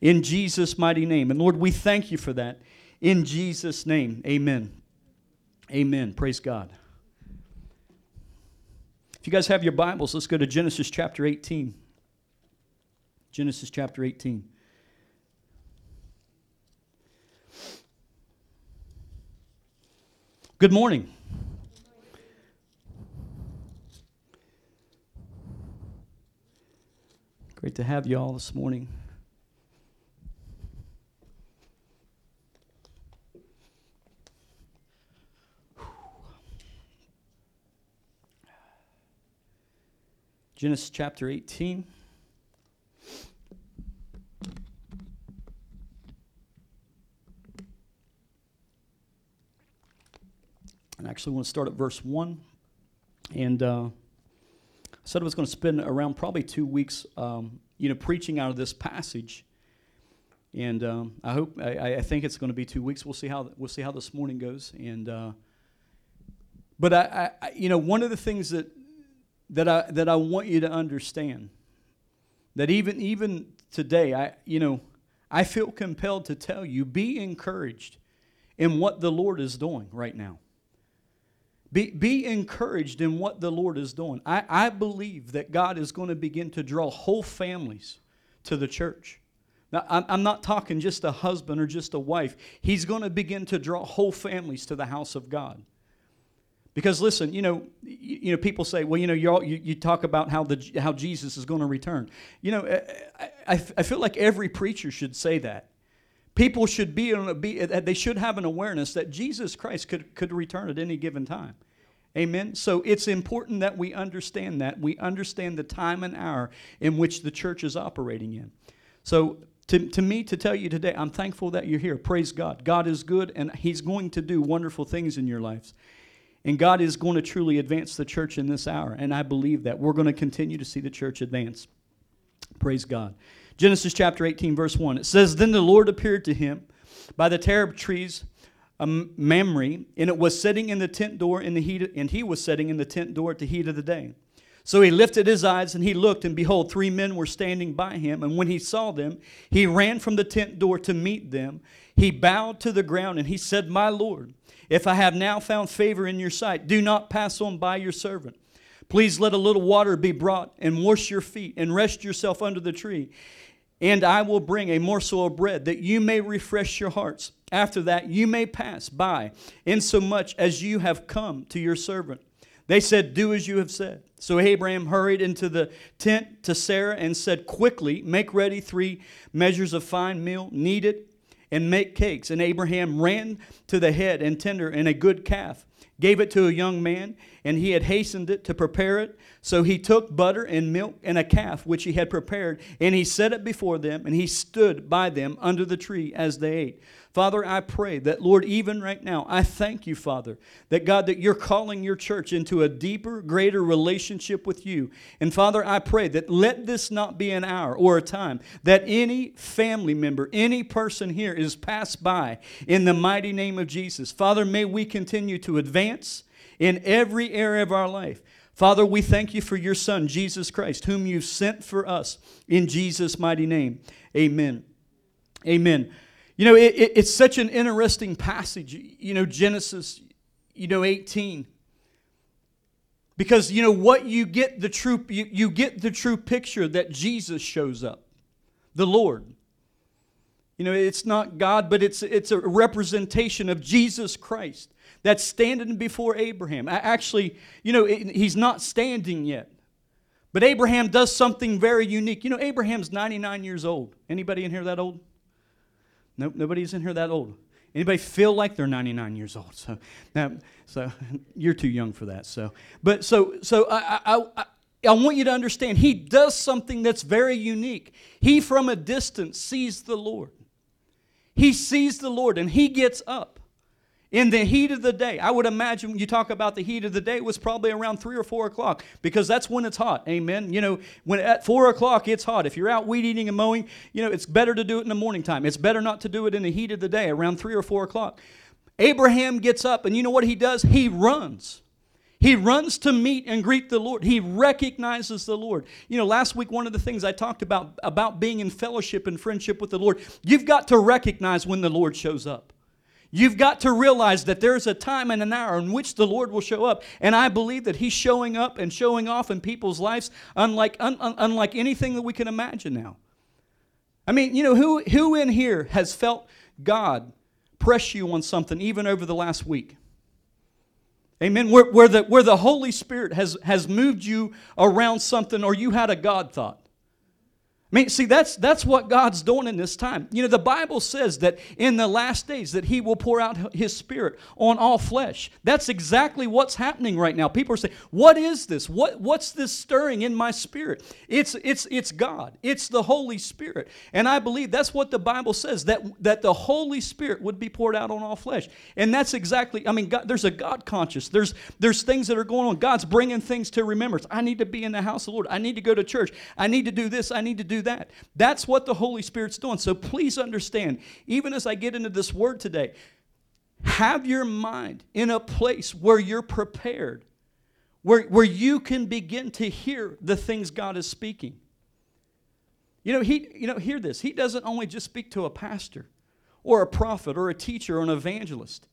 in Jesus' mighty name. And Lord, we thank you for that in Jesus' name. Amen. Amen. Praise God. If you guys have your Bibles, let's go to Genesis chapter 18. Genesis chapter 18. Good morning. Great to have you all this morning. Genesis chapter 18. And I actually want to start at verse 1. And uh, I said I was going to spend around probably two weeks, um, you know, preaching out of this passage. And um, I hope, I, I, think it's going to be two weeks. We'll see how, we'll see how this morning goes. And, uh, but I, I, you know, one of the things that that I, that I want you to understand. That even, even today, I, you know, I feel compelled to tell you be encouraged in what the Lord is doing right now. Be, be encouraged in what the Lord is doing. I, I believe that God is going to begin to draw whole families to the church. Now, I'm, I'm not talking just a husband or just a wife. He's going to begin to draw whole families to the house of God. Because listen, you know, you, you know, people say, well, you know, you you, talk about how the how Jesus is going to return. You know, eh, eh, I, I, I feel like every preacher should say that. People should be, be eh, they should have an awareness that Jesus Christ could could return at any given time. Amen. So it's important that we understand that. We understand the time and hour in which the church is operating in. So to, to me, to tell you today, I'm thankful that you're here. Praise God. God is good, and He's going to do wonderful things in your lives. And God is going to truly advance the church in this hour. And I believe that. We're going to continue to see the church advance. Praise God. Genesis chapter 18, verse 1. It says, Then the Lord appeared to him by the terebinth trees Mamre, and it was sitting in the tent door in the heat, and he was sitting in the tent door at the heat of the day. So he lifted his eyes and he looked, and behold, three men were standing by him. And when he saw them, he ran from the tent door to meet them. He bowed to the ground and he said, My Lord, if I have now found favor in your sight, do not pass on by your servant. Please let a little water be brought and wash your feet and rest yourself under the tree. And I will bring a morsel of bread that you may refresh your hearts. After that, you may pass by, insomuch as you have come to your servant. They said, Do as you have said. So Abraham hurried into the tent to Sarah and said, Quickly, make ready three measures of fine meal, knead it and make cakes. And Abraham ran to the head and tender and a good calf, gave it to a young man, and he had hastened it to prepare it. So he took butter and milk and a calf which he had prepared, and he set it before them, and he stood by them under the tree as they ate. Father, I pray that, Lord, even right now, I thank you, Father, that God, that you're calling your church into a deeper, greater relationship with you. And Father, I pray that let this not be an hour or a time that any family member, any person here is passed by in the mighty name of Jesus. Father, may we continue to advance in every area of our life. Father, we thank you for your Son, Jesus Christ, whom you've sent for us in Jesus' mighty name. Amen. Amen. You know, it, it, it's such an interesting passage, you know, Genesis, you know, 18. Because, you know, what you get the true, you, you get the true picture that Jesus shows up, the Lord. You know, it's not God, but it's, it's a representation of Jesus Christ that's standing before Abraham. Actually, you know, he's not standing yet. But Abraham does something very unique. You know, Abraham's 99 years old. Anybody in here that old? Nope, nobody's in here that old. Anybody feel like they're 99 years old? So, now, so you're too young for that. So, but so so I, I, I I want you to understand, he does something that's very unique. He, from a distance, sees the Lord. He sees the Lord and he gets up in the heat of the day. I would imagine when you talk about the heat of the day, it was probably around three or four o'clock because that's when it's hot. Amen. You know, when at four o'clock it's hot. If you're out weed eating and mowing, you know, it's better to do it in the morning time. It's better not to do it in the heat of the day around three or four o'clock. Abraham gets up and you know what he does? He runs. He runs to meet and greet the Lord. He recognizes the Lord. You know, last week, one of the things I talked about, about being in fellowship and friendship with the Lord, you've got to recognize when the Lord shows up. You've got to realize that there's a time and an hour in which the Lord will show up. And I believe that He's showing up and showing off in people's lives unlike, un, un, unlike anything that we can imagine now. I mean, you know, who, who in here has felt God press you on something even over the last week? Amen. Where, where, the, where the Holy Spirit has, has moved you around something or you had a God thought. I mean, see, that's, that's what God's doing in this time. You know, the Bible says that in the last days that He will pour out His Spirit on all flesh. That's exactly what's happening right now. People are saying, what is this? What, what's this stirring in my spirit? It's, it's, it's God. It's the Holy Spirit. And I believe that's what the Bible says, that, that the Holy Spirit would be poured out on all flesh. And that's exactly, I mean, God, there's a God conscious. There's, there's things that are going on. God's bringing things to remembrance. I need to be in the house of the Lord. I need to go to church. I need to do this. I need to do that. That's what the Holy Spirit's doing. So please understand, even as I get into this word today, have your mind in a place where you're prepared, where, where you can begin to hear the things God is speaking. You know, he, you know, hear this. He doesn't only just speak to a pastor or a prophet or a teacher or an evangelist.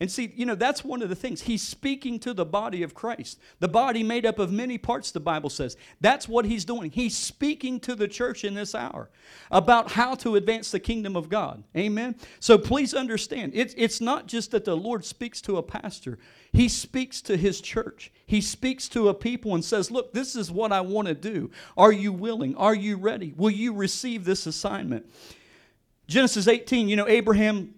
And see, you know, that's one of the things. He's speaking to the body of Christ. The body made up of many parts, the Bible says. That's what he's doing. He's speaking to the church in this hour about how to advance the kingdom of God. Amen? So please understand, it's, it's not just that the Lord speaks to a pastor, he speaks to his church. He speaks to a people and says, Look, this is what I want to do. Are you willing? Are you ready? Will you receive this assignment? Genesis 18, you know, Abraham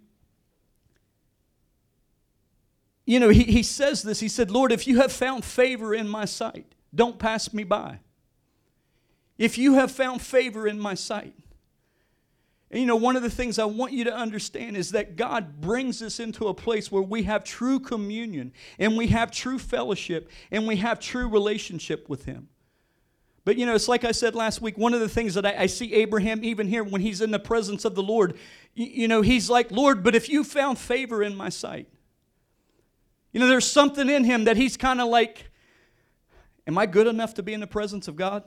you know, he, he says this. He said, Lord, if you have found favor in my sight, don't pass me by. If you have found favor in my sight. And you know, one of the things I want you to understand is that God brings us into a place where we have true communion and we have true fellowship and we have true relationship with Him. But you know, it's like I said last week, one of the things that I, I see Abraham even here when he's in the presence of the Lord, you, you know, he's like, Lord, but if you found favor in my sight, you know, there's something in him that he's kind of like, Am I good enough to be in the presence of God?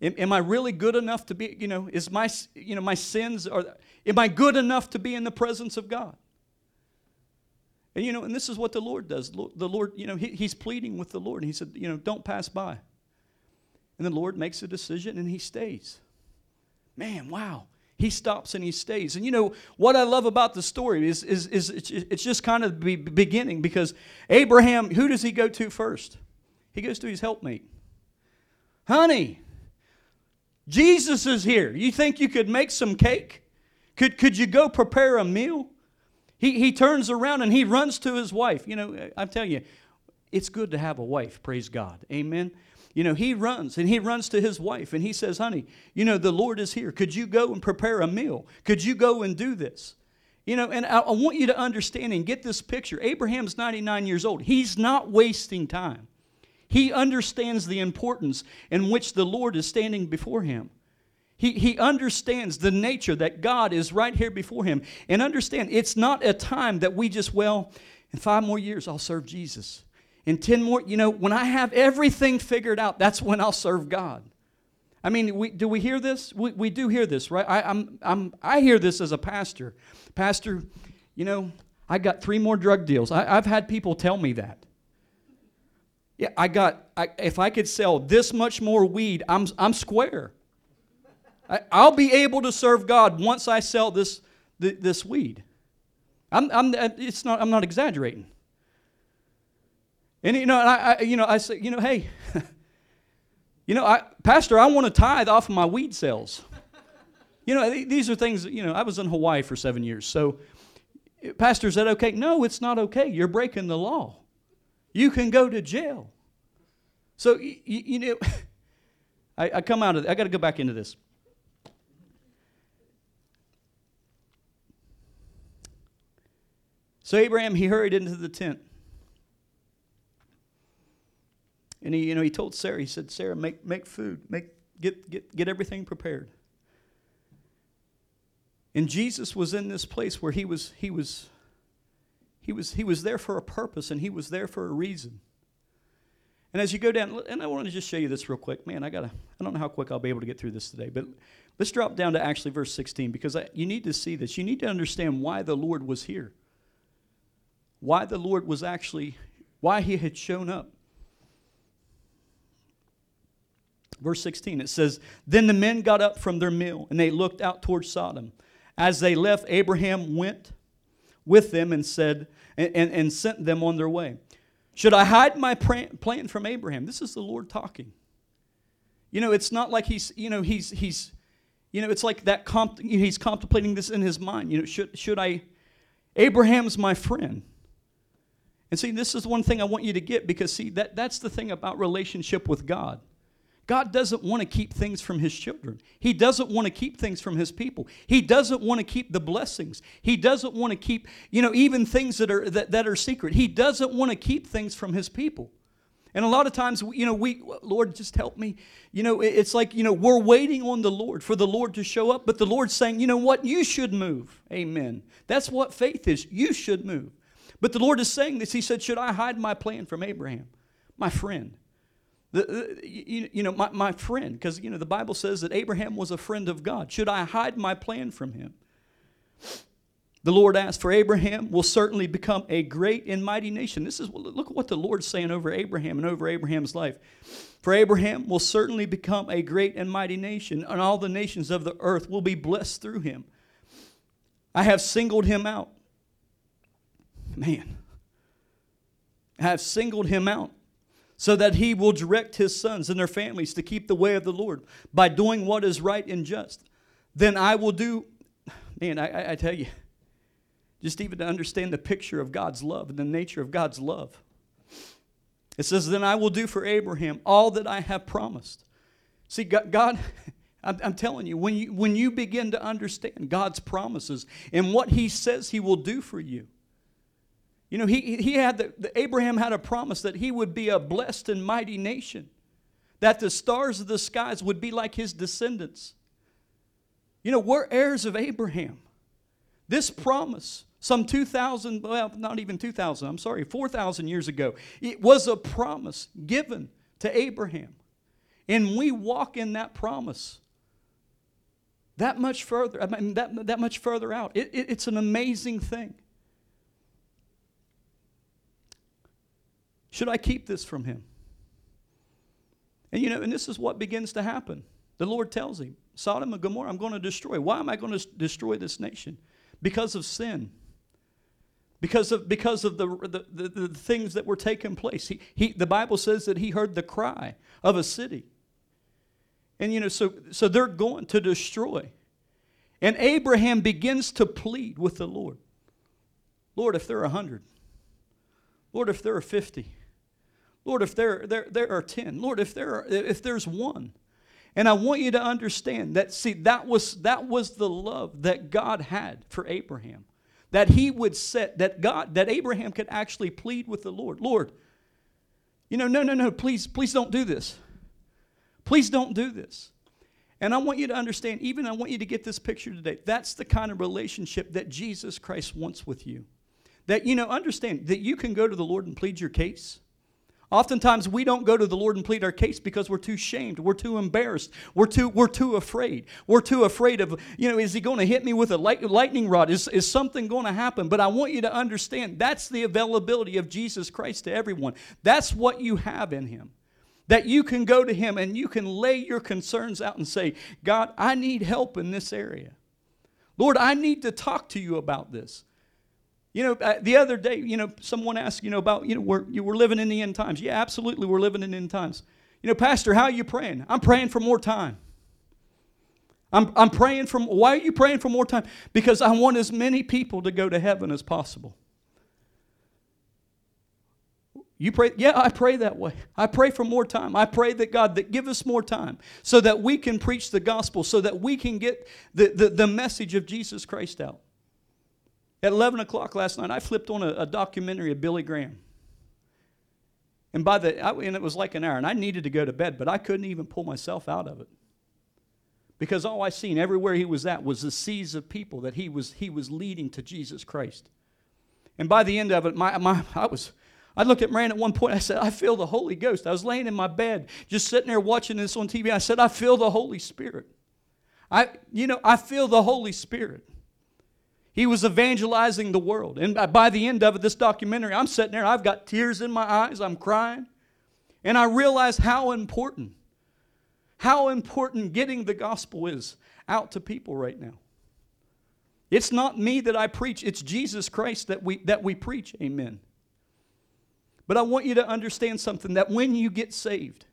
Am, am, I really good enough to be, you know, is my, you know, my sins, are, am I good enough to be in the presence of God? And, you know, and this is what the Lord does. The Lord, you know, he, he's pleading with the Lord. And He said, you know, don't pass by. And the Lord makes a decision and he stays. Man, wow. He stops and he stays. And you know, what I love about the story is, is, is it's just kind of the beginning because Abraham, who does he go to first? He goes to his helpmate. Honey, Jesus is here. You think you could make some cake? Could, could you go prepare a meal? He, he turns around and he runs to his wife. You know, I tell you, it's good to have a wife, praise God. Amen you know, he runs and he runs to his wife and he says, Honey, you know, the Lord is here. Could you go and prepare a meal? Could you go and do this? You know, and I, I want you to understand and get this picture. Abraham's 99 years old. He's not wasting time. He understands the importance in which the Lord is standing before him. He, he understands the nature that God is right here before him. And understand, it's not a time that we just, well, in five more years, I'll serve Jesus in 10 more, you know, when I have everything figured out, that's when I'll serve God. I mean, we, do we hear this? We, we do hear this, right? I, I'm, I'm, I hear this as a pastor. Pastor, you know, I got three more drug deals. I, have had people tell me that. Yeah, I got, I, if I could sell this much more weed, I'm, I'm square. I, will be able to serve God once I sell this, this weed. I'm, I'm, it's not, I'm not exaggerating. And you know, I, I, you know, I say, you know, hey, you know, I, Pastor, I want to tithe off of my weed sales. you know, these are things. You know, I was in Hawaii for seven years, so Pastor, is that okay? No, it's not okay. You're breaking the law. You can go to jail. So you, you know, I, I come out of. I got to go back into this. So Abraham, he hurried into the tent. And he, you know, he told Sarah, he said, Sarah, make, make food, make, get, get, get everything prepared. And Jesus was in this place where he was, he was, he was, he was there for a purpose and he was there for a reason. And as you go down, and I want to just show you this real quick. Man, I gotta, I don't know how quick I'll be able to get through this today, but let's drop down to actually verse 16 because I, you need to see this. You need to understand why the Lord was here. Why the Lord was actually, why he had shown up. Verse 16, it says, Then the men got up from their meal and they looked out towards Sodom. As they left, Abraham went with them and said, and, and, and sent them on their way. Should I hide my plan from Abraham? This is the Lord talking. You know, it's not like he's, you know, he's, he's, you know, it's like that, comp- he's contemplating this in his mind. You know, should, should I, Abraham's my friend. And see, this is one thing I want you to get because, see, that, that's the thing about relationship with God. God doesn't want to keep things from his children. He doesn't want to keep things from his people. He doesn't want to keep the blessings. He doesn't want to keep, you know, even things that are that, that are secret. He doesn't want to keep things from his people. And a lot of times, you know, we, Lord, just help me. You know, it's like, you know, we're waiting on the Lord for the Lord to show up, but the Lord's saying, you know what, you should move. Amen. That's what faith is. You should move. But the Lord is saying this. He said, Should I hide my plan from Abraham, my friend? The, you, you know, my, my friend, because, you know, the Bible says that Abraham was a friend of God. Should I hide my plan from him? The Lord asked, For Abraham will certainly become a great and mighty nation. This is, look at what the Lord's saying over Abraham and over Abraham's life. For Abraham will certainly become a great and mighty nation, and all the nations of the earth will be blessed through him. I have singled him out. Man, I have singled him out so that he will direct his sons and their families to keep the way of the Lord by doing what is right and just. Then I will do, man, I, I tell you, just even to understand the picture of God's love and the nature of God's love. It says, Then I will do for Abraham all that I have promised. See, God, I'm, telling you when, you, when you begin to understand God's promises and what He says He will do for you, you know, he, he had the, the, Abraham had a promise that he would be a blessed and mighty nation, that the stars of the skies would be like his descendants. You know, we're heirs of Abraham. This promise, some 2,000, well, not even 2,000, I'm sorry, 4,000 years ago, it was a promise given to Abraham. And we walk in that promise that much further, I mean, that, that much further out. It, it, it's an amazing thing. Should I keep this from him? And you know, and this is what begins to happen. The Lord tells him, Sodom and Gomorrah, I'm going to destroy. Why am I going to destroy this nation? Because of sin. Because of, because of the, the, the, the things that were taking place. He, he, the Bible says that he heard the cry of a city. And you know, so, so they're going to destroy. And Abraham begins to plead with the Lord. Lord, if there are a hundred, Lord, if there are fifty, Lord, if there, there, there are 10, Lord, if, there are, if there's one. And I want you to understand that, see, that was, that was the love that God had for Abraham. That he would set, that God, that Abraham could actually plead with the Lord. Lord, you know, no, no, no, please, please don't do this. Please don't do this. And I want you to understand, even I want you to get this picture today. That's the kind of relationship that Jesus Christ wants with you. That, you know, understand that you can go to the Lord and plead your case. Oftentimes we don't go to the Lord and plead our case because we're too shamed, we're too embarrassed, we're too, we're too afraid. We're too afraid of, you know, is he going to hit me with a light, lightning rod? Is, is something going to happen? But I want you to understand that's the availability of Jesus Christ to everyone. That's what you have in him. That you can go to him and you can lay your concerns out and say, God, I need help in this area. Lord, I need to talk to you about this. You know, uh, the other day, you know, someone asked, you know, about, you know, we're, you, we're living in the end times. Yeah, absolutely, we're living in the end times. You know, Pastor, how are you praying? I'm praying for more time. I'm, I'm praying for, why are you praying for more time? Because I want as many people to go to heaven as possible. You pray, yeah, I pray that way. I pray for more time. I pray that God that give us more time so that we can preach the gospel, so that we can get the, the, the message of Jesus Christ out. At 11 o'clock last night, I flipped on a, a documentary of Billy Graham. And by the I, and it was like an hour, and I needed to go to bed, but I couldn't even pull myself out of it. Because all I seen everywhere he was at was the seas of people that he was he was leading to Jesus Christ. And by the end of it, my, my, I was, I looked at Miranda at one point. I said, I feel the Holy Ghost. I was laying in my bed, just sitting there watching this on TV. I said, I feel the Holy Spirit. I, you know, I feel the Holy Spirit. He was evangelizing the world. And by the end of it, this documentary, I'm sitting there, I've got tears in my eyes, I'm crying. And I realize how important, how important getting the gospel is out to people right now. It's not me that I preach, it's Jesus Christ that we, that we preach. Amen. But I want you to understand something that when you get saved,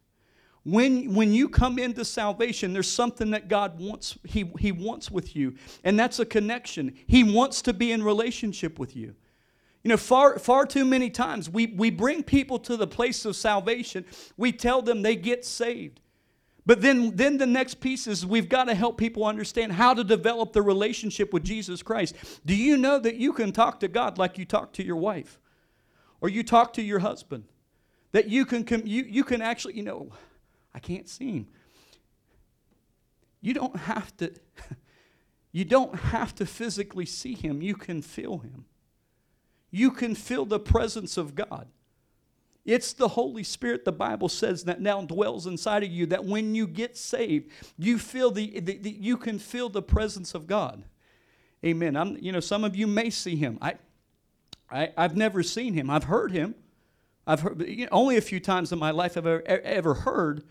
when, when you come into salvation, there's something that God wants, he, he wants with you, and that's a connection. He wants to be in relationship with you. You know, far, far too many times we, we bring people to the place of salvation, we tell them they get saved. But then, then the next piece is we've got to help people understand how to develop the relationship with Jesus Christ. Do you know that you can talk to God like you talk to your wife or you talk to your husband? That you can, you, you can actually, you know, I can't see him. You don't have to, you don't have to physically see him. You can feel him. You can feel the presence of God. It's the Holy Spirit, the Bible says, that now dwells inside of you, that when you get saved, you feel the, the, the you can feel the presence of God. Amen. I'm, you know, some of you may see him. I, I, I've never seen him. I've heard him. I've heard, you know, only a few times in my life have I ever, ever heard,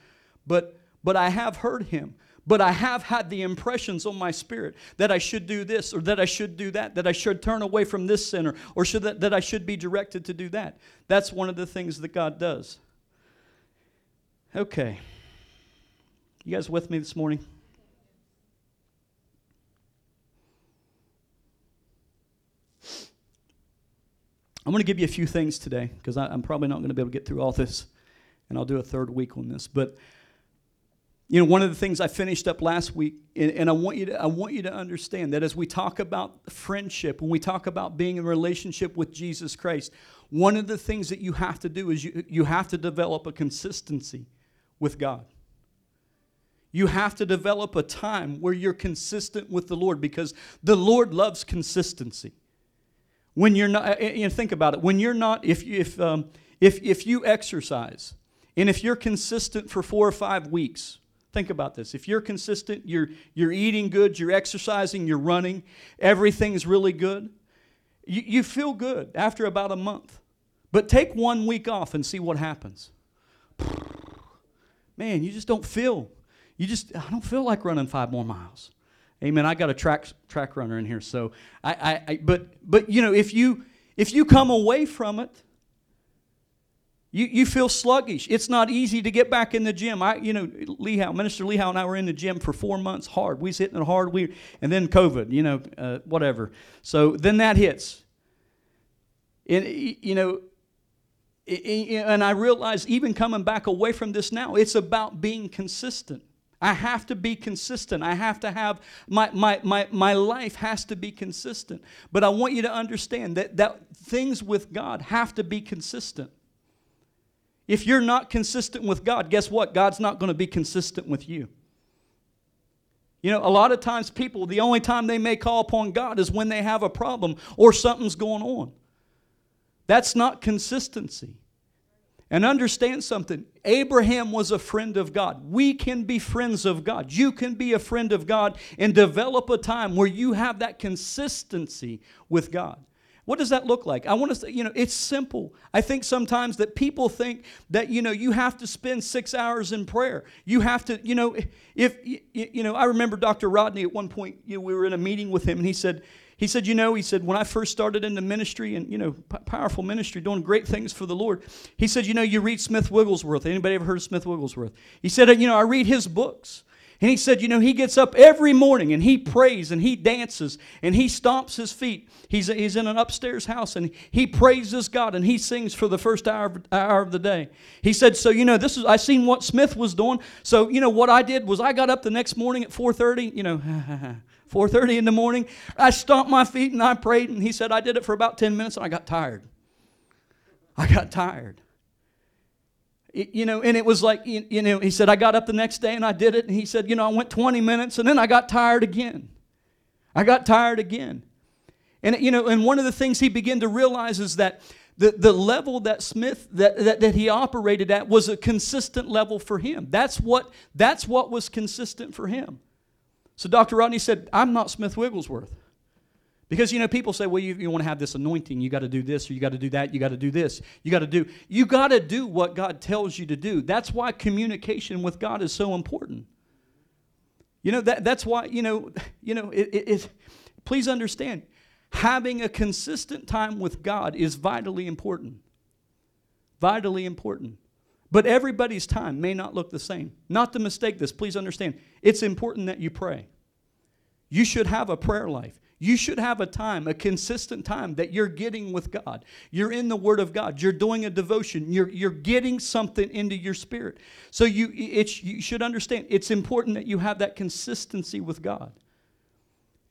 but, but I have heard him. But I have had the impressions on my spirit that I should do this or that I should do that, that I should turn away from this sinner or should that, that I should be directed to do that. That's one of the things that God does. Okay. You guys with me this morning? I'm going to give you a few things today because I'm probably not going to be able to get through all this, and I'll do a third week on this. But you know, one of the things I finished up last week, and, and, I, want you to, I want you to understand that as we talk about friendship, when we talk about being in relationship with Jesus Christ, one of the things that you have to do is you, you have to develop a consistency with God. You have to develop a time where you're consistent with the Lord because the Lord loves consistency. When you're not, you know, think about it. When you're not, if, if, um, if, if you exercise and if you're consistent for four or five weeks, Think about this. If you're consistent, you're, you're eating good, you're exercising, you're running, everything's really good, you, you feel good after about a month. But take one week off and see what happens. Man, you just don't feel, you just, I don't feel like running five more miles. Amen. I got a track track runner in here, so I, I, I but but you know if you if you come away from it, you, you feel sluggish. It's not easy to get back in the gym. I, you know, Lee Howe, Minister Lee Howe and I were in the gym for four months hard. We was hitting it hard. We, and then COVID, you know, uh, whatever. So then that hits. And, you know, and I realize even coming back away from this now, it's about being consistent. I have to be consistent. I have to have my, my, my, my life has to be consistent. But I want you to understand that, that things with God have to be consistent. If you're not consistent with God, guess what? God's not going to be consistent with you. You know, a lot of times people, the only time they may call upon God is when they have a problem or something's going on. That's not consistency. And understand something Abraham was a friend of God. We can be friends of God. You can be a friend of God and develop a time where you have that consistency with God. What does that look like? I want to say, you know, it's simple. I think sometimes that people think that, you know, you have to spend six hours in prayer. You have to, you know, if, you know, I remember Dr. Rodney at one point, you know, we were in a meeting with him and he said, he said, you know, he said, when I first started in the ministry and, you know, p- powerful ministry, doing great things for the Lord, he said, you know, you read Smith Wigglesworth. Anybody ever heard of Smith Wigglesworth? He said, you know, I read his books. And he said, You know, he gets up every morning and he prays and he dances and he stomps his feet. He's, he's in an upstairs house and he praises God and he sings for the first hour of, hour of the day. He said, So, you know, this is, I seen what Smith was doing. So, you know, what I did was I got up the next morning at 4.30, you know, 4.30 in the morning. I stomped my feet and I prayed. And he said, I did it for about 10 minutes and I got tired. I got tired you know, and it was like, you know, he said, I got up the next day and I did it. And he said, you know, I went 20 minutes and then I got tired again. I got tired again. And, you know, and one of the things he began to realize is that the, the level that Smith that, that, that he operated at was a consistent level for him. That's what, that's what was consistent for him. So Dr. Rodney said, I'm not Smith Wigglesworth. Because you know, people say, well, you, you want to have this anointing, you got to do this, or you got to do that, you got to do this, you got to do. You got to do what God tells you to do. That's why communication with God is so important. You know, that, that's why, you know, you know, it, it, it please understand, having a consistent time with God is vitally important. Vitally important. But everybody's time may not look the same. Not to mistake this, please understand. It's important that you pray. You should have a prayer life. You should have a time, a consistent time that you're getting with God. You're in the Word of God. You're doing a devotion. You're, you're getting something into your spirit. So you, it, you should understand it's important that you have that consistency with God.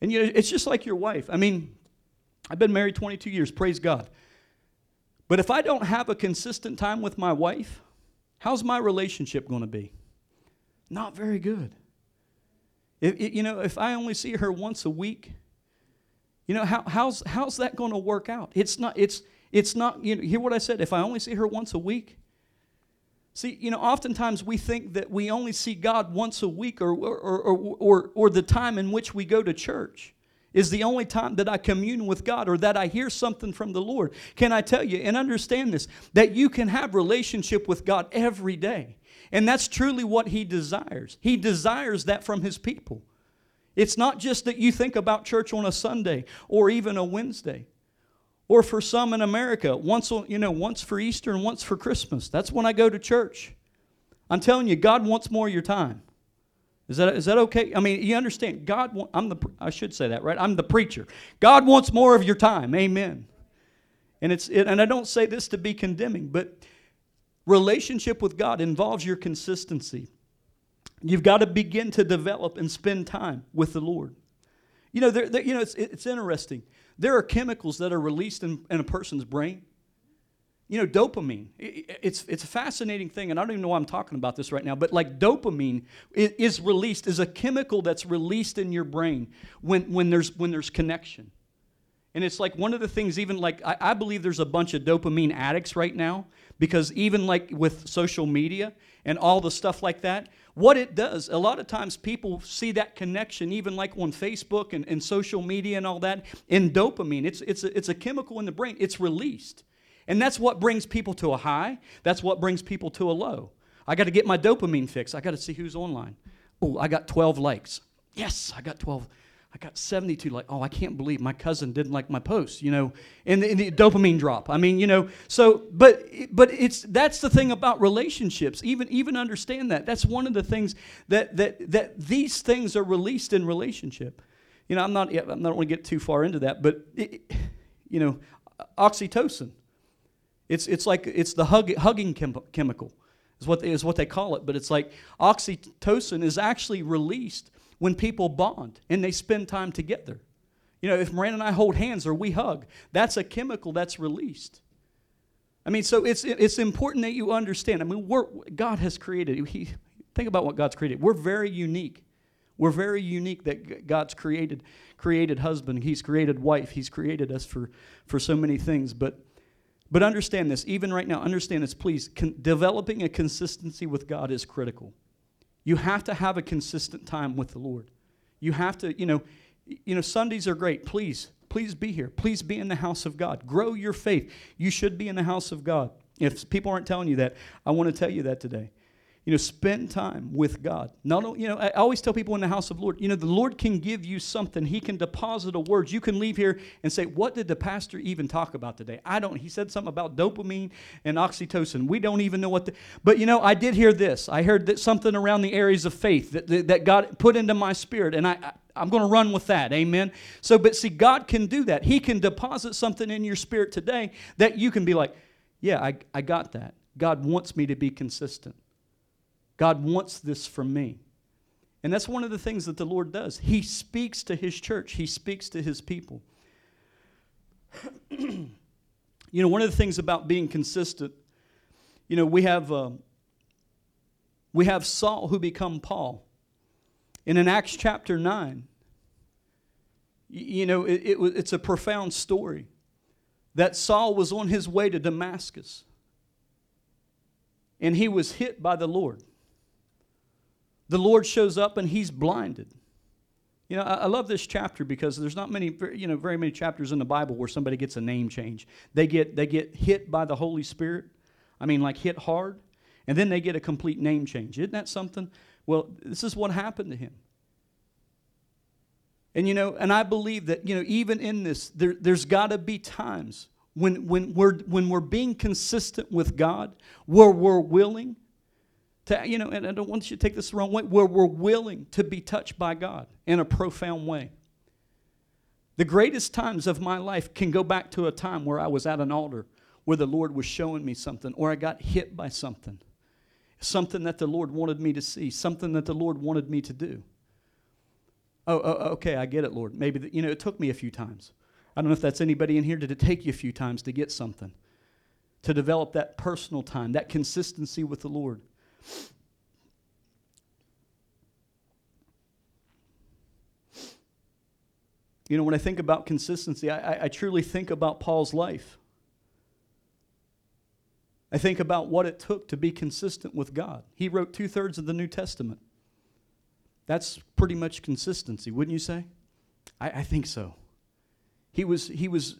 And you know, it's just like your wife. I mean, I've been married 22 years, praise God. But if I don't have a consistent time with my wife, how's my relationship going to be? Not very good. If, you know, if I only see her once a week, you know, how, how's, how's that going to work out? It's not, it's, it's not, you know, hear what I said, if I only see her once a week. See, you know, oftentimes we think that we only see God once a week or, or, or, or, or the time in which we go to church is the only time that I commune with God or that I hear something from the Lord. Can I tell you and understand this that you can have relationship with God every day. And that's truly what he desires. He desires that from his people. It's not just that you think about church on a Sunday or even a Wednesday. Or for some in America, once you know, once for Easter and once for Christmas. That's when I go to church. I'm telling you, God wants more of your time. Is that, is that okay? I mean, you understand, God, I'm the, I should say that, right? I'm the preacher. God wants more of your time. Amen. And, it's, it, and I don't say this to be condemning, but relationship with God involves your consistency. You've got to begin to develop and spend time with the Lord. You know, you know it's, it's interesting. There are chemicals that are released in, in a person's brain you know, dopamine. It's, it's a fascinating thing, and I don't even know why I'm talking about this right now, but like dopamine is released, is a chemical that's released in your brain when, when, there's, when there's connection. And it's like one of the things, even like, I, I believe there's a bunch of dopamine addicts right now because even like with social media and all the stuff like that, what it does, a lot of times people see that connection, even like on Facebook and, and social media and all that, in dopamine. It's, it's, a, it's a chemical in the brain, it's released. And that's what brings people to a high. That's what brings people to a low. I got to get my dopamine fix. I got to see who's online. Oh, I got 12 likes. Yes, I got 12. I got 72 like oh I can't believe my cousin didn't like my post you know and the, and the, dopamine drop. I mean you know so but but it's that's the thing about relationships. Even even understand that. That's one of the things that that that these things are released in relationship. You know I'm not I'm not going to get too far into that but it, you know oxytocin. It's, it's like it's the hug, hugging chem- chemical, is what, they, is what they call it. But it's like oxytocin is actually released when people bond and they spend time together. You know, if Miranda and I hold hands or we hug, that's a chemical that's released. I mean, so it's, it's important that you understand. I mean, God has created, he, think about what God's created. We're very unique. We're very unique that God's created, created husband, He's created wife, He's created us for, for so many things. But but understand this, even right now, understand this, please. Con- developing a consistency with God is critical. You have to have a consistent time with the Lord. You have to, you know, you know, Sundays are great. Please, please be here. Please be in the house of God. Grow your faith. You should be in the house of God. If people aren't telling you that, I want to tell you that today. You know, spend time with God. Not you know, I always tell people in the house of Lord, you know, the Lord can give you something. He can deposit a word. You can leave here and say, what did the pastor even talk about today? I don't. He said something about dopamine and oxytocin. We don't even know what the, but you know, I did hear this. I heard that something around the areas of faith that, that, that God put into my spirit. And I, I I'm going to run with that. Amen. So, but see, God can do that. He can deposit something in your spirit today that you can be like, yeah, I, I got that. God wants me to be consistent. God wants this from me. And that's one of the things that the Lord does. He speaks to his church, he speaks to his people. you know, one of the things about being consistent, you know, we have, uh, we have Saul who become Paul. And in Acts chapter 9, You know, it, it, it's a profound story that Saul was on his way to Damascus and he was hit by the Lord. The Lord shows up and he's blinded. You know, I, love this chapter because there's not many, you know, very many chapters in the Bible where somebody gets a name change. They get they get hit by the Holy Spirit. I mean, like hit hard, and then they get a complete name change. Isn't that something? Well, this is what happened to him. And you know, and I believe that you know, even in this, there, there's got to be times when when we're when we're being consistent with God, where we're willing to, you know, and I don't want you to take this the wrong way, where we're willing to be touched by God in a profound way. The greatest times of my life can go back to a time where I was at an altar where the Lord was showing me something, or I got hit by something, something that the Lord wanted me to see, something that the Lord wanted me to do. Oh, oh, oh okay, I get it, Lord. Maybe, the, you know, it took me a few times. I don't know if that's anybody in here. Did it take you a few times to get something? To develop that personal time, that consistency with the Lord. You know, when I think about consistency, I, I, truly think about Paul's life. I think about what it took to be consistent with God. He wrote two thirds of the New Testament. That's pretty much consistency, wouldn't you say? I, I think so. He was, he, was,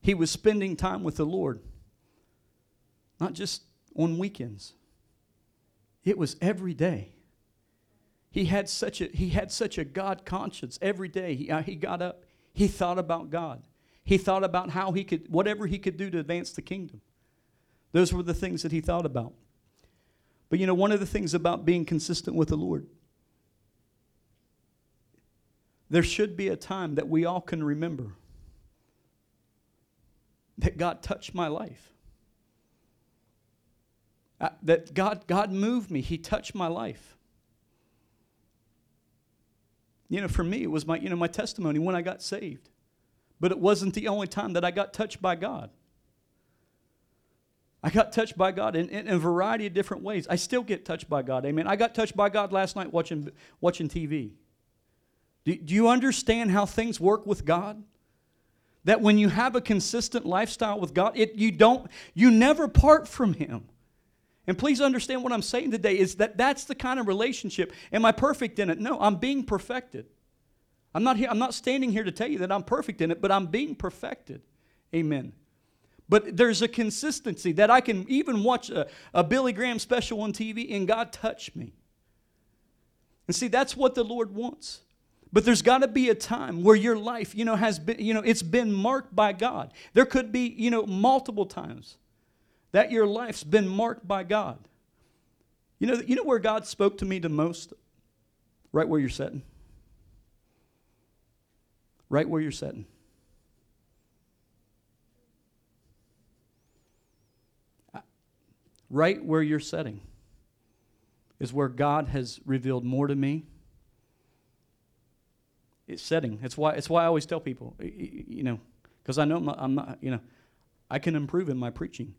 he was spending time with the Lord, not just on weekends. It was every day. He had such a, he had such a God conscience every day. He, uh, he got up, he thought about God. He thought about how he could, whatever he could do to advance the kingdom. Those were the things that he thought about. But you know, one of the things about being consistent with the Lord, there should be a time that we all can remember that God touched my life. Uh, that God, God moved me. He touched my life. You know, for me, it was my, you know, my testimony when I got saved. But it wasn't the only time that I got touched by God. I got touched by God in, in, in, a variety of different ways. I still get touched by God. Amen. I got touched by God last night watching, watching TV. Do, do you understand how things work with God? That when you have a consistent lifestyle with God, it, you don't, you never part from Him. And please understand what I'm saying today is that that's the kind of relationship. Am I perfect in it? No, I'm being perfected. I'm not here, I'm not standing here to tell you that I'm perfect in it, but I'm being perfected. Amen. But there's a consistency that I can even watch a, a Billy Graham special on TV and God touch me. And see, that's what the Lord wants. But there's got to be a time where your life, you know, has been, you know, it's been marked by God. There could be, you know, multiple times that your life's been marked by God. You know, you know where God spoke to me the most? Right where you're sitting. Right where you're sitting. Right where you're sitting is where God has revealed more to me. It's setting. It's why, it's why I always tell people, you know, because I know I'm not, I'm not, you know, I can improve in my preaching.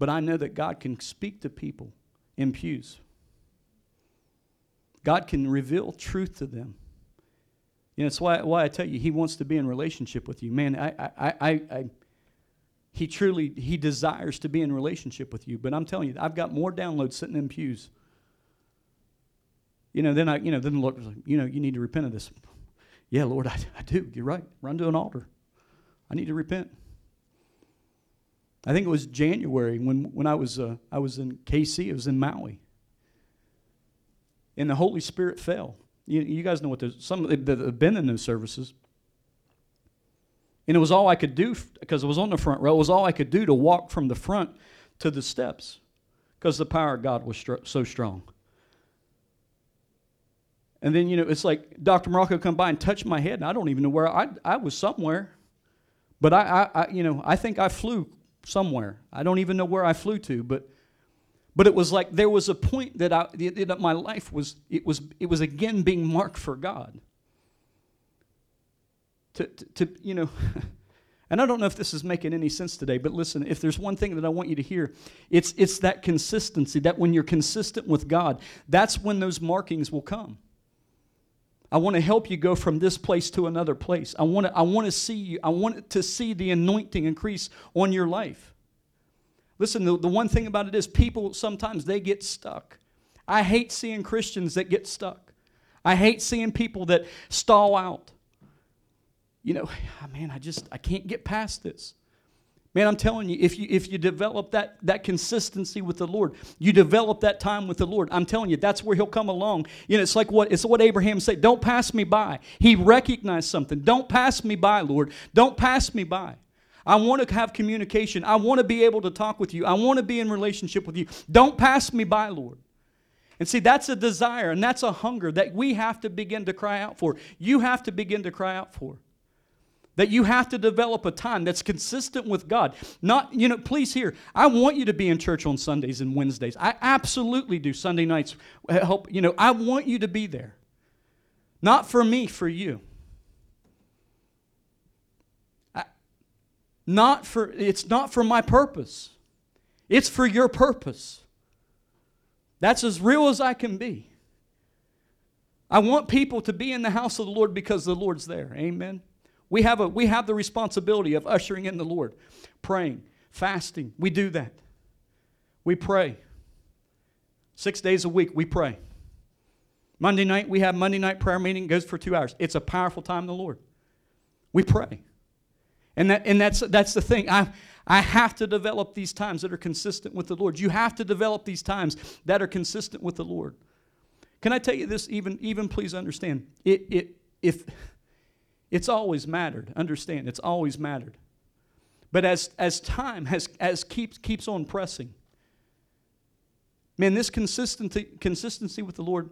But I know that God can speak to people in pews. God can reveal truth to them. You know, it's why, why I tell you, He wants to be in relationship with you. Man, I, I, I, I, He truly, He desires to be in relationship with you. But I'm telling you, I've got more downloads sitting in pews. You know, then I, you know, then like, you know, you need to repent of this. Yeah, Lord, I, I do. You're right. Run to an altar. I need to repent. I think it was January when, when I, was, uh, I was in KC, it was in Maui. And the Holy Spirit fell. You, you guys know what there's, some that have been in those services. And it was all I could do because it was on the front row. It was all I could do to walk from the front to the steps because the power of God was so strong. And then, you know, it's like Dr. Morocco come by and touch my head, and I don't even know where I, I was somewhere. But I, I, I, you know, I think I flew somewhere. I don't even know where I flew to, but but it was like there was a point that I that my life was it was it was again being marked for God. To, to, to you know, and I don't know if this is making any sense today, but listen, if there's one thing that I want you to hear, it's it's that consistency. That when you're consistent with God, that's when those markings will come. I want to help you go from this place to another place. I want to, I want to see you, I want to see the anointing increase on your life. Listen, the, the one thing about it is people sometimes they get stuck. I hate seeing Christians that get stuck. I hate seeing people that stall out. You know, man, I just I can't get past this. Man, I'm telling you, if you if you develop that that consistency with the Lord, you develop that time with the Lord. I'm telling you, that's where He'll come along. You know, it's like what it's what Abraham said. Don't pass me by. He recognized something. Don't pass me by, Lord. Don't pass me by. I want to have communication. I want to be able to talk with you. I want to be in relationship with you. Don't pass me by, Lord. And see, that's a desire and that's a hunger that we have to begin to cry out for. You have to begin to cry out for that you have to develop a time that's consistent with God. Not, you know, please hear, I want you to be in church on Sundays and Wednesdays. I absolutely do. Sunday nights help, you know, I want you to be there. Not for me, for you. Not for it's not for my purpose. It's for your purpose. That's as real as I can be. I want people to be in the house of the Lord because the Lord's there. Amen. We have, a, we have the responsibility of ushering in the Lord, praying, fasting. We do that. We pray. Six days a week, we pray. Monday night, we have Monday night prayer meeting, goes for two hours. It's a powerful time in the Lord. We pray. And, that, and that's, that's the thing. I, I have to develop these times that are consistent with the Lord. You have to develop these times that are consistent with the Lord. Can I tell you this? Even, even please understand. It, it, if, it's always mattered. Understand, it's always mattered. But as, as time has, as keeps, keeps on pressing, man, this consistency, consistency with the Lord,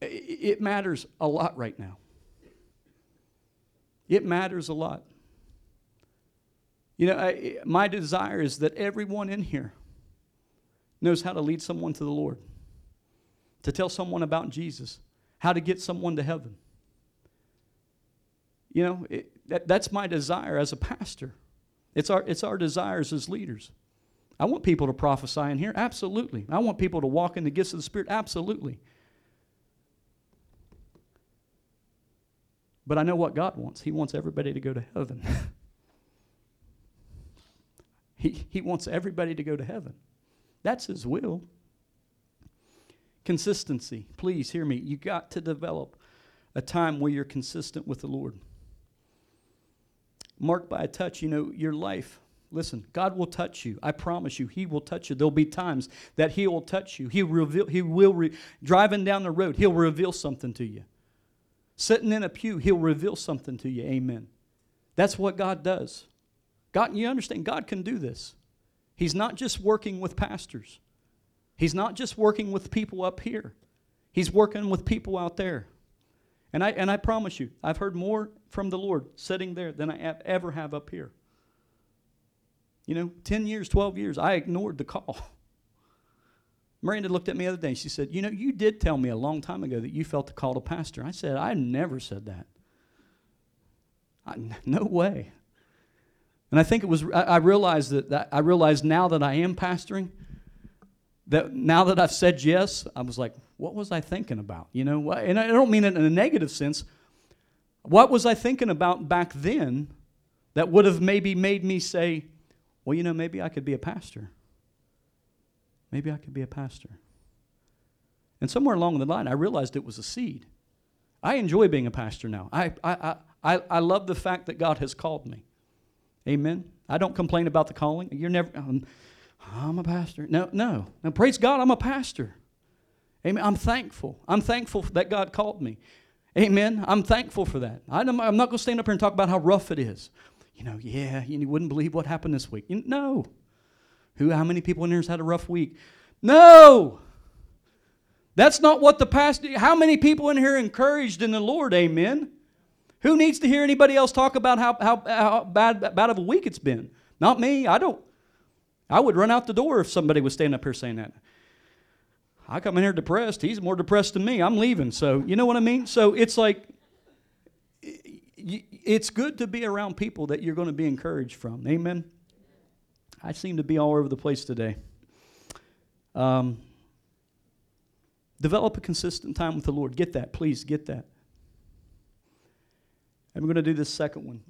it matters a lot right now. It matters a lot. You know, I, my desire is that everyone in here knows how to lead someone to the Lord, to tell someone about Jesus, how to get someone to heaven. You know, it, that, that's my desire as a pastor. It's our, it's our desires as leaders. I want people to prophesy in here, absolutely. I want people to walk in the gifts of the Spirit, absolutely. But I know what God wants. He wants everybody to go to heaven. he, he wants everybody to go to heaven. That's His will. Consistency. Please hear me. You got to develop a time where you're consistent with the Lord marked by a touch, you know, your life. Listen, God will touch you. I promise you, He will touch you. There'll be times that He will touch you. He reveal. He will re- driving down the road. He'll reveal something to you. Sitting in a pew, He'll reveal something to you. Amen. That's what God does. God, you understand? God can do this. He's not just working with pastors. He's not just working with people up here. He's working with people out there. And I, and I promise you, I've heard more from the Lord sitting there than I ever have up here. You know, 10 years, 12 years, I ignored the call. Miranda looked at me the other day. She said, You know, you did tell me a long time ago that you felt the call to pastor. I said, I never said that. I, no way. And I think it was, I, I realized that, that, I realized now that I am pastoring, that now that I've said yes, I was like, what was I thinking about? You know, and I don't mean it in a negative sense. What was I thinking about back then that would have maybe made me say, well, you know, maybe I could be a pastor? Maybe I could be a pastor. And somewhere along the line, I realized it was a seed. I enjoy being a pastor now. I, I, I, I love the fact that God has called me. Amen. I don't complain about the calling. You're never, um, I'm a pastor. No, no. Now, praise God, I'm a pastor. Amen. I'm thankful. I'm thankful that God called me. Amen. I'm thankful for that. I'm not going to stand up here and talk about how rough it is. You know, yeah, you wouldn't believe what happened this week. no. Who, how many people in here has had a rough week? No. That's not what the pastor, how many people in here encouraged in the Lord? Amen. Who needs to hear anybody else talk about how, how, how bad, bad of a week it's been? Not me. I don't. I would run out the door if somebody was standing up here saying that. I come in here depressed. He's more depressed than me. I'm leaving. So, you know what I mean? So it's like, it's good to be around people that you're going to be encouraged from. Amen? I seem to be all over the place today. Um, Develop a consistent time with the Lord. Get that, please, get that. And we're going to do this second one.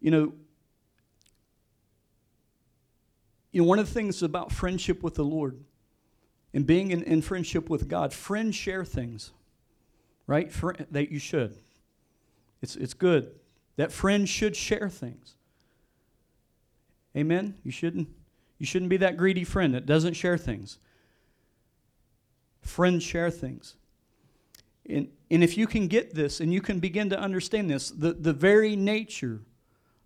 You know, you know, one of the things about friendship with the Lord and being in, in friendship with God, friends share things, right? that you should. It's, it's good. That friends should share things. Amen? You shouldn't, you shouldn't be that greedy friend that doesn't share things. Friends share things. And, and if you can get this and you can begin to understand this, the, the very nature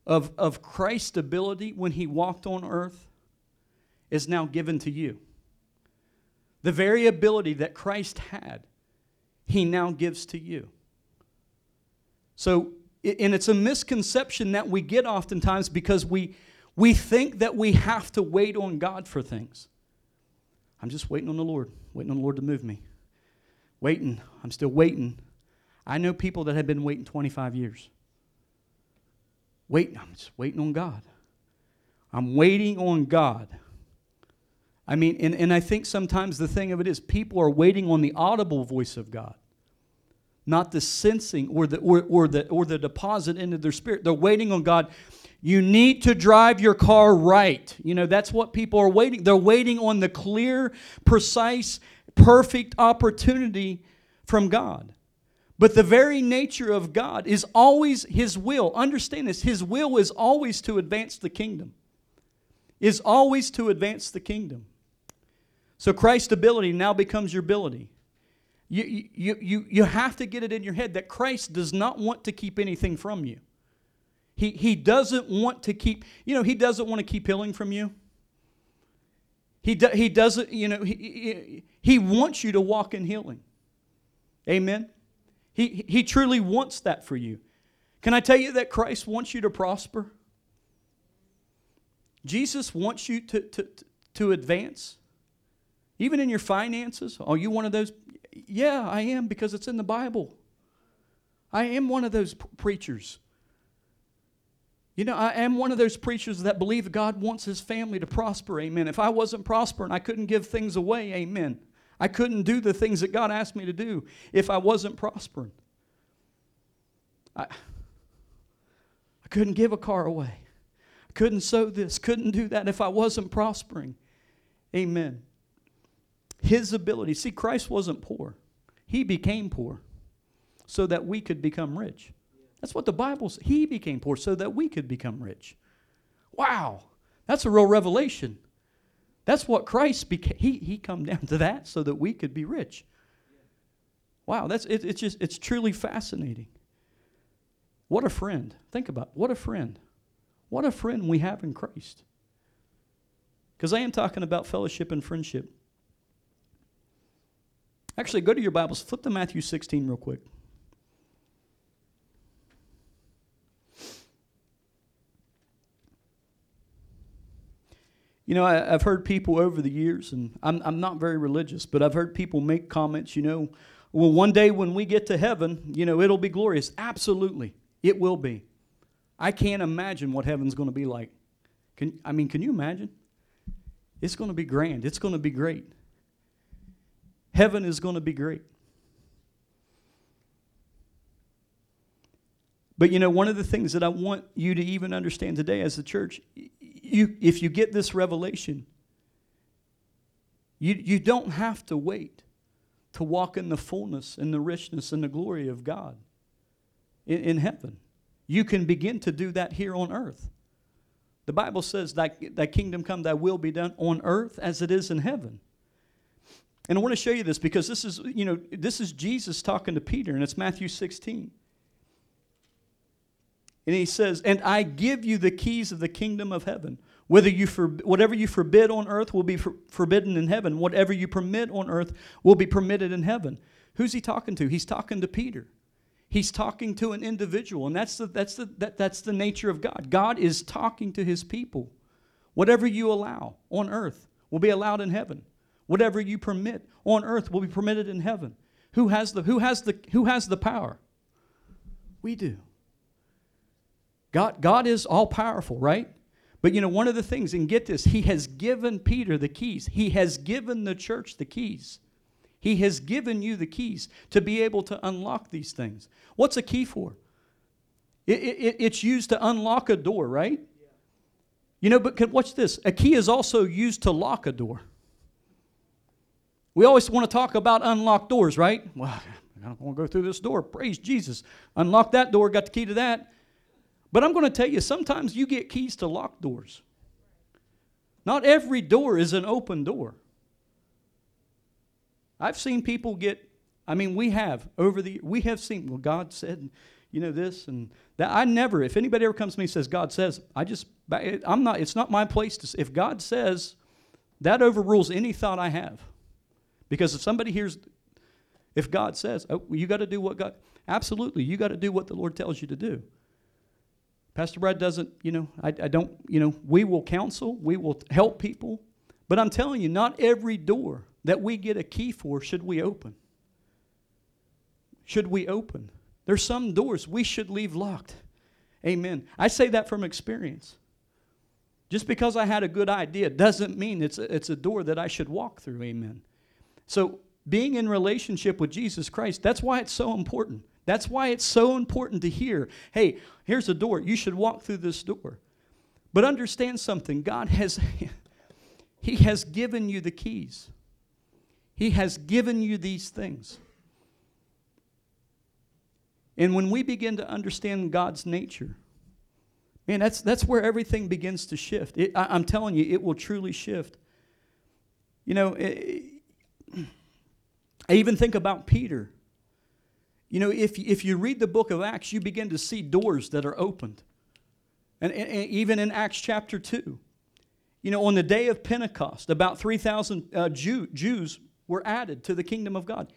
of, of Christ's ability when he walked on earth is now given to you. The very ability that Christ had, he now gives to you. So, and it's a misconception that we get oftentimes because we, we think that we have to wait on God for things. I'm just waiting on the Lord, waiting on the Lord to move me. Waiting. I'm still waiting. I know people that have been waiting 25 years. Waiting. I'm just waiting on God. I'm waiting on God. I mean, and, and I think sometimes the thing of it is people are waiting on the audible voice of God not the sensing or the, or, or, the, or the deposit into their spirit. They're waiting on God. You need to drive your car right. You know, that's what people are waiting. They're waiting on the clear, precise, perfect opportunity from God. But the very nature of God is always His will. Understand this His will is always to advance the kingdom, is always to advance the kingdom. So Christ's ability now becomes your ability. You, you, you, you have to get it in your head that Christ does not want to keep anything from you. He, he doesn't want to keep, you know, he doesn't want to keep healing from you. He, do, he doesn't, you know, he, he, wants you to walk in healing. Amen? He, he truly wants that for you. Can I tell you that Christ wants you to prosper? Jesus wants you to, to, to advance. Even in your finances. Are you one of those yeah, I am because it's in the Bible. I am one of those p- preachers. You know, I am one of those preachers that believe God wants his family to prosper. Amen. If I wasn't prospering, I couldn't give things away. Amen. I couldn't do the things that God asked me to do if I wasn't prospering. I, I couldn't give a car away. I couldn't sow this, couldn't do that if I wasn't prospering. Amen. His ability. See, Christ wasn't poor, He became poor so that we could become rich. That's what the Bible says. He became poor so that we could become rich. Wow, that's a real revelation. That's what Christ became. He, he come down to that so that we could be rich. Wow, that's it, it's just it's truly fascinating. What a friend. Think about it. what a friend. What a friend we have in Christ. Because I am talking about fellowship and friendship. Actually, go to your Bibles, flip to Matthew 16 real quick. You know, I, have heard people over the years, and I'm, I'm not very religious, but I've heard people make comments, you know, well, one day when we get to heaven, you know, it'll be glorious. Absolutely, it will be. I can't imagine what heaven's going to be like. Can, I mean, can you imagine? It's going to be grand, it's going to be great. Heaven is going to be great. But you know, one of the things that I want you to even understand today as a church, you, if you get this revelation, you, you don't have to wait to walk in the fullness and the richness and the glory of God in, in heaven. You can begin to do that here on earth. The Bible says, thy, thy kingdom come, thy will be done on earth as it is in heaven. And I want to show you this because this is, you know, this is Jesus talking to Peter, and it's Matthew 16. And he says, And I give you the keys of the kingdom of heaven. Whether you for, whatever you forbid on earth will be for, forbidden in heaven. Whatever you permit on earth will be permitted in heaven. Who's he talking to? He's talking to Peter. He's talking to an individual, and that's the, that's the, that, that's the nature of God. God is talking to his people. Whatever you allow on earth will be allowed in heaven. Whatever you permit on earth will be permitted in heaven. Who has the, who has the, who has the power? We do. God, God is all powerful, right? But you know, one of the things, and get this, he has given Peter the keys. He has given the church the keys. He has given you the keys to be able to unlock these things. What's a key for? It, it, it's used to unlock a door, right? You know, but watch this. A key is also used to lock a door. We always want to talk about unlocked doors, right? Well, I don't want to go through this door. Praise Jesus. Unlock that door, got the key to that. But I'm going to tell you, sometimes you get keys to lock doors. Not every door is an open door. I've seen people get, I mean, we have over the, we have seen, well, God said, you know, this and that. I never, if anybody ever comes to me and says, God says, I just, I'm not, it's not my place to, if God says, that overrules any thought I have. Because if somebody hears, if God says, oh, you got to do what God, absolutely, you got to do what the Lord tells you to do. Pastor Brad doesn't, you know, I, I don't, you know, we will counsel, we will help people, but I'm telling you, not every door that we get a key for should we open. Should we open? There's some doors we should leave locked. Amen. I say that from experience. Just because I had a good idea doesn't mean it's a, it's a door that I should walk through. Amen. So, being in relationship with Jesus Christ, that's why it's so important. That's why it's so important to hear hey, here's a door. You should walk through this door. But understand something God has, He has given you the keys, He has given you these things. And when we begin to understand God's nature, man, that's, that's where everything begins to shift. It, I, am telling you, it will truly shift. You know, it, I even think about Peter. You know, if, if you read the book of Acts, you begin to see doors that are opened. And, and, and even in Acts chapter 2, you know, on the day of Pentecost, about 3,000 uh, Jew, Jews were added to the kingdom of God.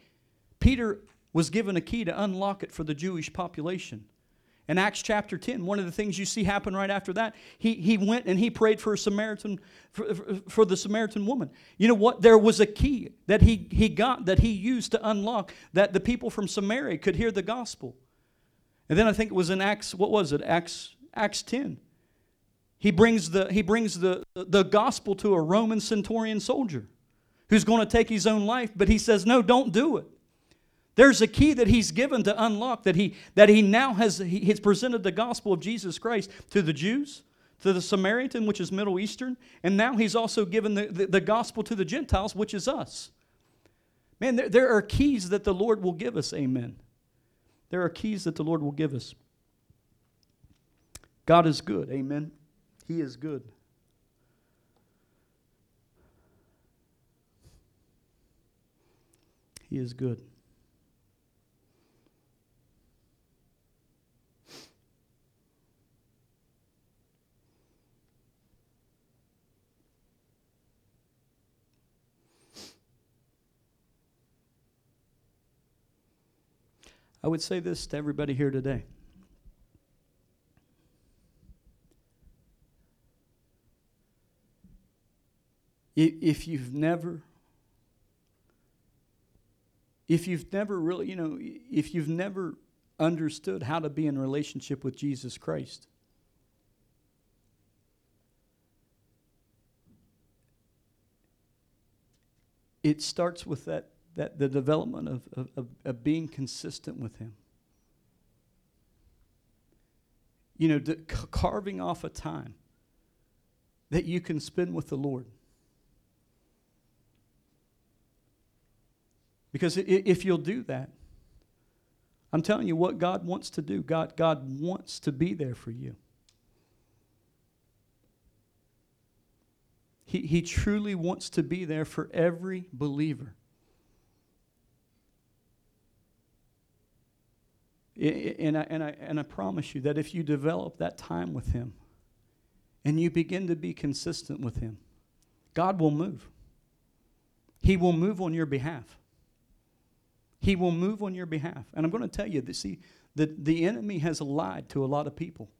Peter was given a key to unlock it for the Jewish population. In Acts chapter 10, one of the things you see happen right after that, he, he went and he prayed for a Samaritan, for, for the Samaritan woman. You know what? There was a key that he, he got that he used to unlock that the people from Samaria could hear the gospel. And then I think it was in Acts, what was it? Acts, Acts 10. He brings, the, he brings the, the gospel to a Roman centurion soldier who's going to take his own life, but he says, No, don't do it. There's a key that he's given to unlock that he, that he now has he, he's presented the gospel of Jesus Christ to the Jews, to the Samaritan, which is Middle Eastern, and now he's also given the, the, the gospel to the Gentiles, which is us. Man, there, there are keys that the Lord will give us, amen. There are keys that the Lord will give us. God is good, amen. He is good. He is good. I would say this to everybody here today. If you've never, if you've never really, you know, if you've never understood how to be in relationship with Jesus Christ, it starts with that that the development of, of, of, of being consistent with Him. You know, carving off a time that you can spend with the Lord. Because if you'll do that, I'm telling you what God wants to do. God, God wants to be there for you. He, he truly wants to be there for every believer. And I, and, I, and I promise you that if you develop that time with Him and you begin to be consistent with Him, God will move. He will move on your behalf. He will move on your behalf. And I'm going to tell you that, see, the, the enemy has lied to a lot of people.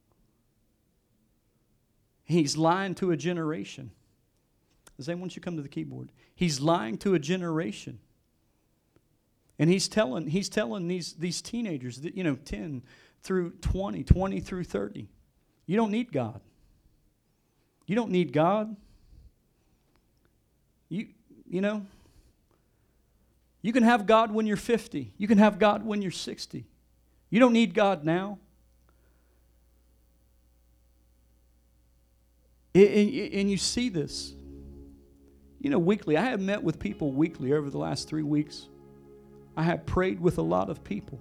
He's lying to a generation. Why don't you come to the keyboard? He's lying to a generation. And he's telling, he's telling these, these teenagers, that, you know, 10 through 20, 20 through 30, you don't need God. You don't need God. You, you know, you can have God when you're 50. You can have God when you're 60. You don't need God now. And you see this. You know, weekly. I have met with people weekly over the last three weeks. I have prayed with a lot of people.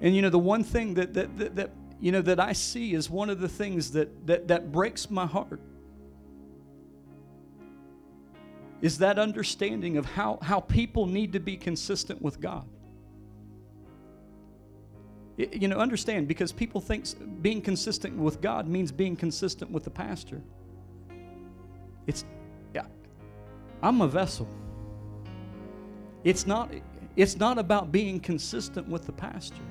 And you know, the one thing that that, that, that you know that I see is one of the things that that, that breaks my heart is that understanding of how, how people need to be consistent with God. you know, understand because people think being consistent with God means being consistent with the pastor. It's, yeah, I'm a vessel. It's not, it's not about being consistent with the pastor.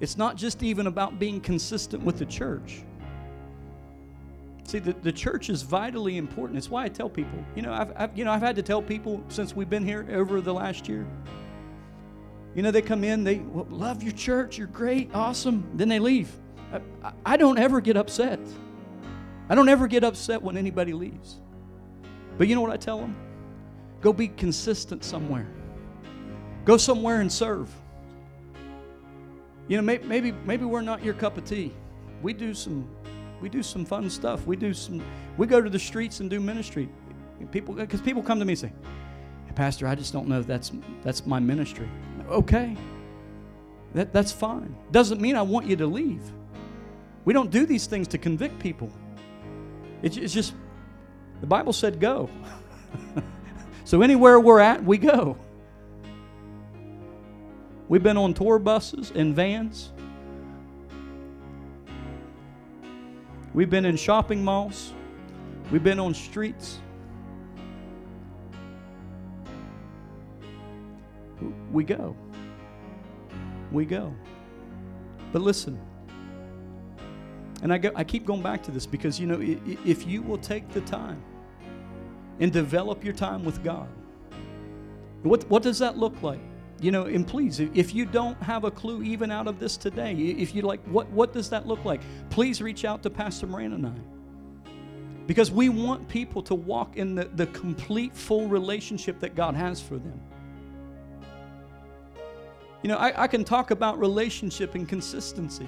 It's not just even about being consistent with the church. See, the, the church is vitally important. It's why I tell people. You know, I've, I've, you know, I've had to tell people since we've been here over the last year. You know, they come in, they well, love your church, you're great, awesome. Then they leave. I, I don't ever get upset. I don't ever get upset when anybody leaves. But you know what I tell them? Go be consistent somewhere. Go somewhere and serve. You know, maybe, maybe, we're not your cup of tea. We do some we do some fun stuff. We do some. We go to the streets and do ministry. People, because people come to me and say, hey, "Pastor, I just don't know if that's that's my ministry." Okay, that that's fine. Doesn't mean I want you to leave. We don't do these things to convict people. It's, it's just the Bible said go. so anywhere we're at, we go. We've been on tour buses and vans. We've been in shopping malls. We've been on streets. We go. We go. But listen, and I, go, I keep going back to this because, you know, if you will take the time and develop your time with God, what, what does that look like? you know, and please, if you don't have a clue even out of this today, if you like, what, what does that look like? Please reach out to Pastor Moran and I. Because we want people to walk in the, the complete, full relationship that God has for them. You know, I, I can talk about relationship and consistency.